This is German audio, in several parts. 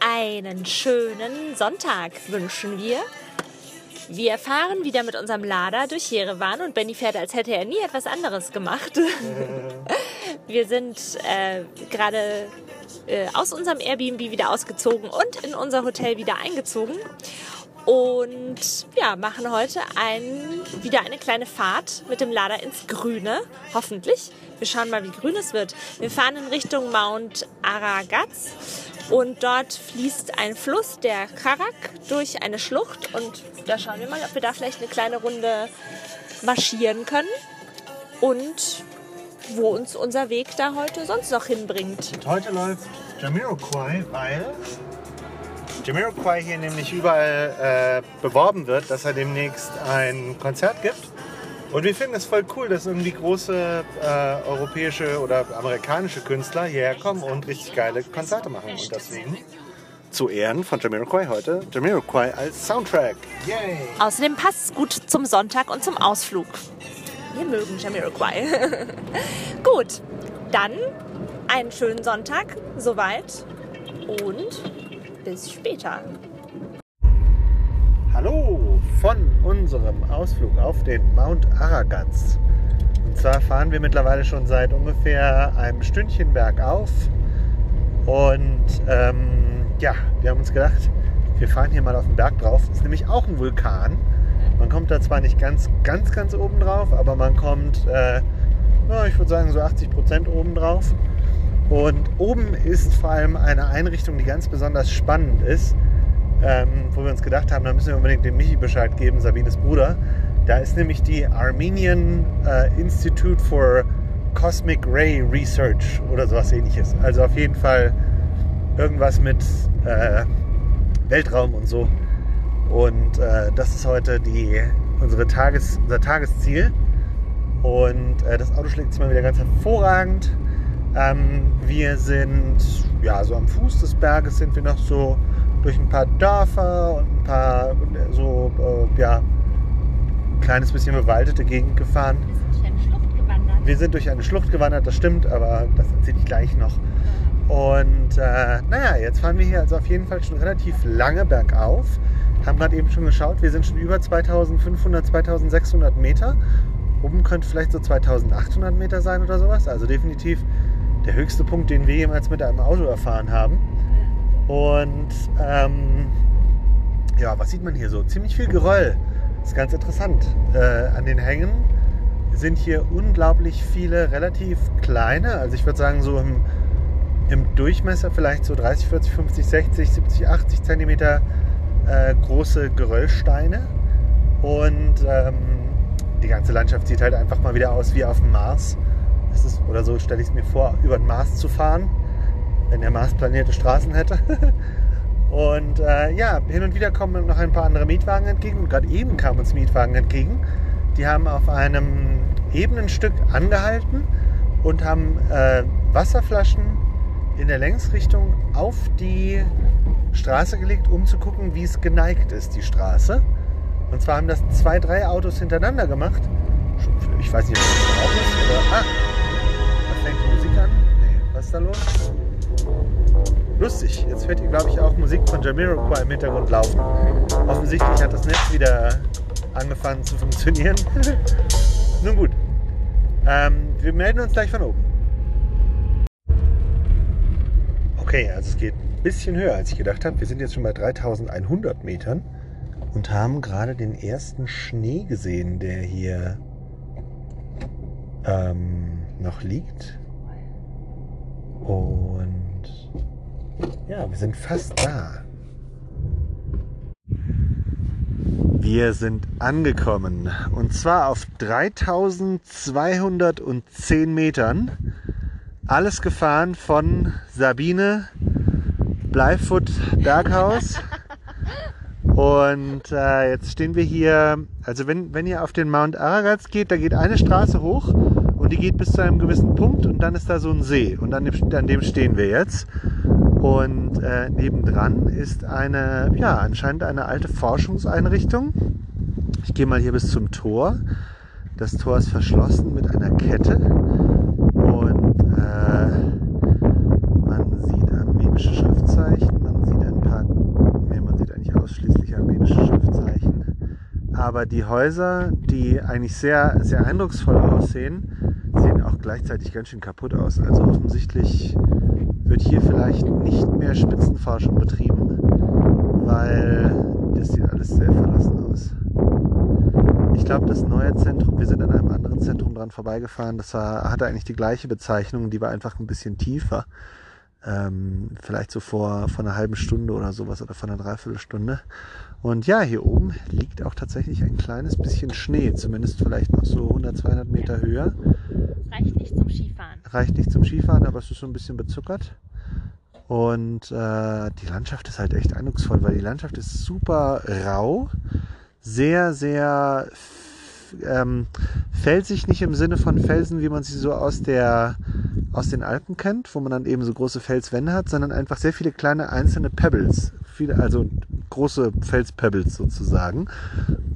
Einen schönen Sonntag wünschen wir. Wir fahren wieder mit unserem Lader durch Jerewan und Benny fährt, als hätte er nie etwas anderes gemacht. wir sind äh, gerade äh, aus unserem Airbnb wieder ausgezogen und in unser Hotel wieder eingezogen. Und ja, machen heute ein, wieder eine kleine Fahrt mit dem Lader ins Grüne, hoffentlich. Wir schauen mal, wie grün es wird. Wir fahren in Richtung Mount Aragaz und dort fließt ein Fluss, der Karak, durch eine Schlucht. Und da schauen wir mal, ob wir da vielleicht eine kleine Runde marschieren können. Und wo uns unser Weg da heute sonst noch hinbringt. Und heute läuft Jamiroquai, weil Jamiroquai hier nämlich überall äh, beworben wird, dass er demnächst ein Konzert gibt. Und wir finden es voll cool, dass irgendwie große äh, europäische oder amerikanische Künstler hierher kommen und richtig geile Konzerte machen. Und deswegen zu Ehren von Jamiroquai heute Jamiroquai als Soundtrack. Yay! Außerdem passt es gut zum Sonntag und zum Ausflug. Wir mögen Jamiroquai. gut, dann einen schönen Sonntag soweit und bis später. Hallo von unserem Ausflug auf den Mount Aragaz. Und zwar fahren wir mittlerweile schon seit ungefähr einem Stündchen bergauf. Und ähm, ja, wir haben uns gedacht, wir fahren hier mal auf den Berg drauf. Das ist nämlich auch ein Vulkan. Man kommt da zwar nicht ganz, ganz, ganz oben drauf, aber man kommt, äh, ich würde sagen, so 80 Prozent oben drauf. Und oben ist vor allem eine Einrichtung, die ganz besonders spannend ist, ähm, wo wir uns gedacht haben, da müssen wir unbedingt dem Michi Bescheid geben, Sabines Bruder. Da ist nämlich die Armenian äh, Institute for Cosmic Ray Research oder sowas ähnliches. Also auf jeden Fall irgendwas mit äh, Weltraum und so. Und äh, das ist heute die, unsere Tages, unser Tagesziel. Und äh, das Auto schlägt sich mal wieder ganz hervorragend. Ähm, wir sind, ja, so am Fuß des Berges sind wir noch so durch ein paar Dörfer und ein paar so, äh, ja, ein kleines bisschen bewaldete Gegend gefahren. Wir sind durch eine Schlucht gewandert. Wir sind durch eine Schlucht gewandert, das stimmt, aber das erzähle ich gleich noch. Und äh, naja, jetzt fahren wir hier also auf jeden Fall schon relativ lange bergauf. Haben gerade eben schon geschaut, wir sind schon über 2500, 2600 Meter. Oben könnte vielleicht so 2800 Meter sein oder sowas. Also definitiv der höchste Punkt, den wir jemals mit einem Auto erfahren haben. Und ähm, ja, was sieht man hier so? Ziemlich viel Geröll. Das ist ganz interessant. Äh, an den Hängen sind hier unglaublich viele relativ kleine, also ich würde sagen so im, im Durchmesser vielleicht so 30, 40, 50, 60, 70, 80 Zentimeter äh, große Geröllsteine. Und ähm, die ganze Landschaft sieht halt einfach mal wieder aus wie auf dem Mars. Ist, oder so stelle ich es mir vor, über den Mars zu fahren, wenn der Mars planierte Straßen hätte. Und äh, ja, hin und wieder kommen noch ein paar andere Mietwagen entgegen. Und gerade eben kamen uns Mietwagen entgegen. Die haben auf einem ebenen Stück angehalten und haben äh, Wasserflaschen in der Längsrichtung auf die Straße gelegt, um zu gucken, wie es geneigt ist, die Straße. Und zwar haben das zwei, drei Autos hintereinander gemacht. Ich weiß nicht, ob das auch ist. Oder, ah, was ist da los? Lustig, jetzt hört ihr, glaube ich, auch Musik von Jamiroquai im Hintergrund laufen. Offensichtlich hat das Netz wieder angefangen zu funktionieren. Nun gut, ähm, wir melden uns gleich von oben. Okay, also es geht ein bisschen höher, als ich gedacht habe. Wir sind jetzt schon bei 3100 Metern und haben gerade den ersten Schnee gesehen, der hier ähm, noch liegt. Und ja, wir sind fast da. Wir sind angekommen und zwar auf 3210 Metern. Alles gefahren von Sabine Bleifoot Berghaus. Und äh, jetzt stehen wir hier, also wenn, wenn ihr auf den Mount Aragaz geht, da geht eine Straße hoch und die geht bis zu einem gewissen Punkt und dann ist da so ein See und an dem, an dem stehen wir jetzt. Und äh, nebendran ist eine, ja, anscheinend eine alte Forschungseinrichtung. Ich gehe mal hier bis zum Tor. Das Tor ist verschlossen mit einer Kette und äh, man sieht armenische Schriftzeichen, man sieht ein paar, nee, man sieht eigentlich ausschließlich armenische Schriftzeichen. Aber die Häuser, die eigentlich sehr, sehr eindrucksvoll aussehen, gleichzeitig ganz schön kaputt aus. Also offensichtlich wird hier vielleicht nicht mehr Spitzenforschung betrieben, weil das sieht alles sehr verlassen aus. Ich glaube, das neue Zentrum, wir sind an einem anderen Zentrum dran vorbeigefahren, das war, hatte eigentlich die gleiche Bezeichnung, die war einfach ein bisschen tiefer. Ähm, vielleicht so vor, vor einer halben Stunde oder sowas oder vor einer Dreiviertelstunde. Und ja, hier oben liegt auch tatsächlich ein kleines bisschen Schnee, zumindest vielleicht noch so 100, 200 Meter höher. Reicht nicht zum Skifahren. Reicht nicht zum Skifahren, aber es ist so ein bisschen bezuckert. Und äh, die Landschaft ist halt echt eindrucksvoll, weil die Landschaft ist super rau, sehr, sehr ähm, felsig, nicht im Sinne von Felsen, wie man sie so aus, der, aus den Alpen kennt, wo man dann eben so große Felswände hat, sondern einfach sehr viele kleine einzelne Pebbles, viele, also große Felspebbles sozusagen.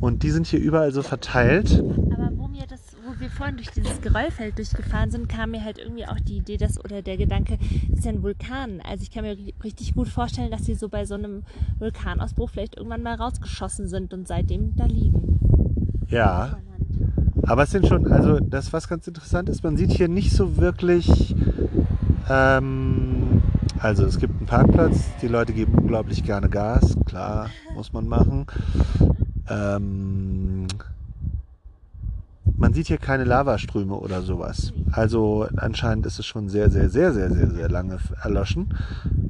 Und die sind hier überall so verteilt. Aber wo mir das, wo wir vorhin durch dieses Geröllfeld durchgefahren sind, kam mir halt irgendwie auch die Idee, dass oder der Gedanke, das ist ja ein Vulkan. Also ich kann mir richtig gut vorstellen, dass sie so bei so einem Vulkanausbruch vielleicht irgendwann mal rausgeschossen sind und seitdem da liegen. Ja. Aber es sind schon, also das, was ganz interessant ist, man sieht hier nicht so wirklich, ähm, also es gibt einen Parkplatz, die Leute geben unglaublich gerne Gas, klar, muss man machen. Ähm, man sieht hier keine Lavaströme oder sowas. Also anscheinend ist es schon sehr, sehr, sehr, sehr, sehr, sehr lange erloschen.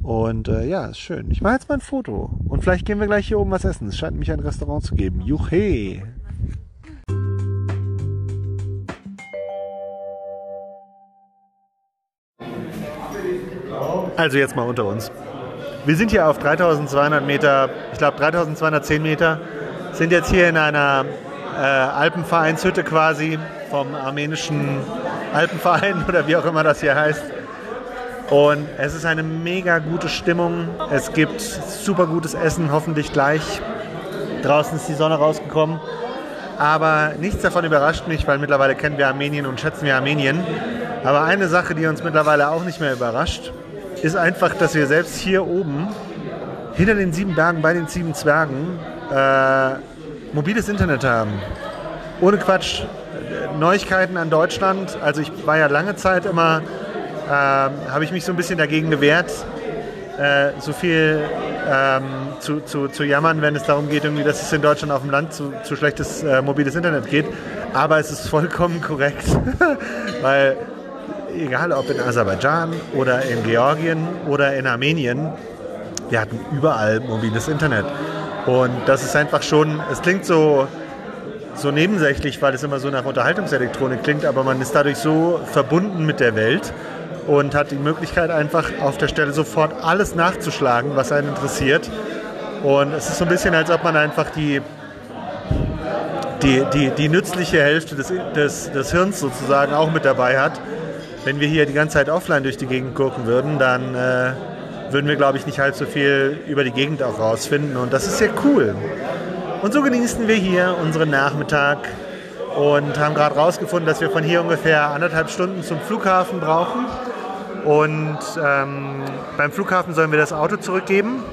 Und äh, ja, ist schön. Ich mache jetzt mal ein Foto. Und vielleicht gehen wir gleich hier oben was essen. Es scheint mich ein Restaurant zu geben. Juche! Also jetzt mal unter uns. Wir sind hier auf 3200 Meter, ich glaube 3210 Meter, sind jetzt hier in einer äh, Alpenvereinshütte quasi vom armenischen Alpenverein oder wie auch immer das hier heißt. Und es ist eine mega gute Stimmung. Es gibt super gutes Essen, hoffentlich gleich. Draußen ist die Sonne rausgekommen. Aber nichts davon überrascht mich, weil mittlerweile kennen wir Armenien und schätzen wir Armenien. Aber eine Sache, die uns mittlerweile auch nicht mehr überrascht, ist einfach, dass wir selbst hier oben, hinter den sieben Bergen, bei den sieben Zwergen, äh, mobiles Internet haben. Ohne Quatsch. Neuigkeiten an Deutschland. Also ich war ja lange Zeit immer, äh, habe ich mich so ein bisschen dagegen gewehrt, äh, so viel ähm, zu, zu, zu jammern, wenn es darum geht, irgendwie, dass es in Deutschland auf dem Land zu, zu schlechtes äh, mobiles Internet geht. Aber es ist vollkommen korrekt, weil egal ob in Aserbaidschan oder in Georgien oder in Armenien, wir hatten überall mobiles Internet. Und das ist einfach schon, es klingt so, so nebensächlich, weil es immer so nach Unterhaltungselektronik klingt, aber man ist dadurch so verbunden mit der Welt und hat die Möglichkeit einfach auf der Stelle sofort alles nachzuschlagen, was einen interessiert. Und es ist so ein bisschen, als ob man einfach die, die, die, die nützliche Hälfte des, des, des Hirns sozusagen auch mit dabei hat wenn wir hier die ganze Zeit offline durch die Gegend gucken würden, dann äh, würden wir, glaube ich, nicht halb so viel über die Gegend auch rausfinden. Und das ist sehr cool. Und so genießen wir hier unseren Nachmittag und haben gerade rausgefunden, dass wir von hier ungefähr anderthalb Stunden zum Flughafen brauchen. Und ähm, beim Flughafen sollen wir das Auto zurückgeben,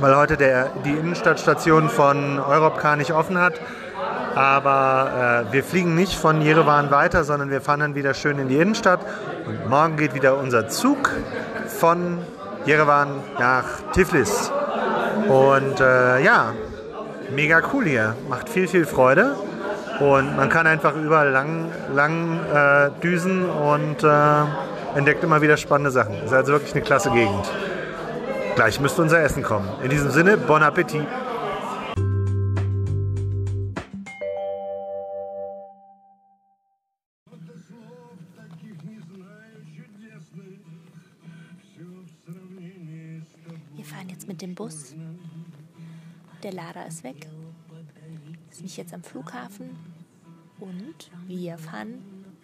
weil heute der, die Innenstadtstation von Europcar nicht offen hat. Aber äh, wir fliegen nicht von Jerewan weiter, sondern wir fahren dann wieder schön in die Innenstadt. Und morgen geht wieder unser Zug von Jerewan nach Tiflis. Und äh, ja, mega cool hier. Macht viel, viel Freude. Und man kann einfach überall lang, lang äh, düsen und äh, entdeckt immer wieder spannende Sachen. Ist also wirklich eine klasse Gegend. Gleich müsste unser Essen kommen. In diesem Sinne, bon Appetit. Mit dem Bus. Der Lader ist weg. Ist nicht jetzt am Flughafen. Und wir fahren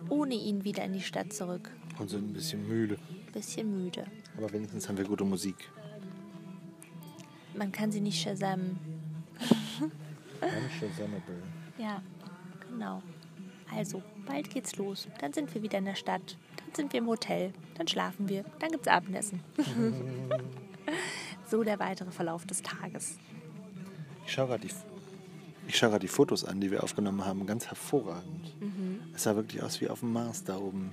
ohne ihn wieder in die Stadt zurück. Und sind ein bisschen müde. Bisschen müde. Aber wenigstens haben wir gute Musik. Man kann sie nicht Shazam. Unshazammable. Ja, genau. Also, bald geht's los. Dann sind wir wieder in der Stadt. Dann sind wir im Hotel. Dann schlafen wir. Dann gibt's Abendessen. so der weitere Verlauf des Tages. Ich schaue gerade, die, Ich schaue die Fotos an, die wir aufgenommen haben, ganz hervorragend. Es sah wirklich aus wie auf dem Mars da oben.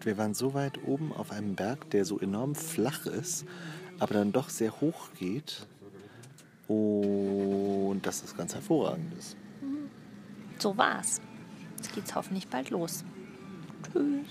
Wir waren so weit oben auf einem Berg, der so enorm flach ist, aber dann doch sehr hoch geht. Und dass das ganz hervorragend ist. So war's. Jetzt geht's hoffentlich bald los. Tschüss.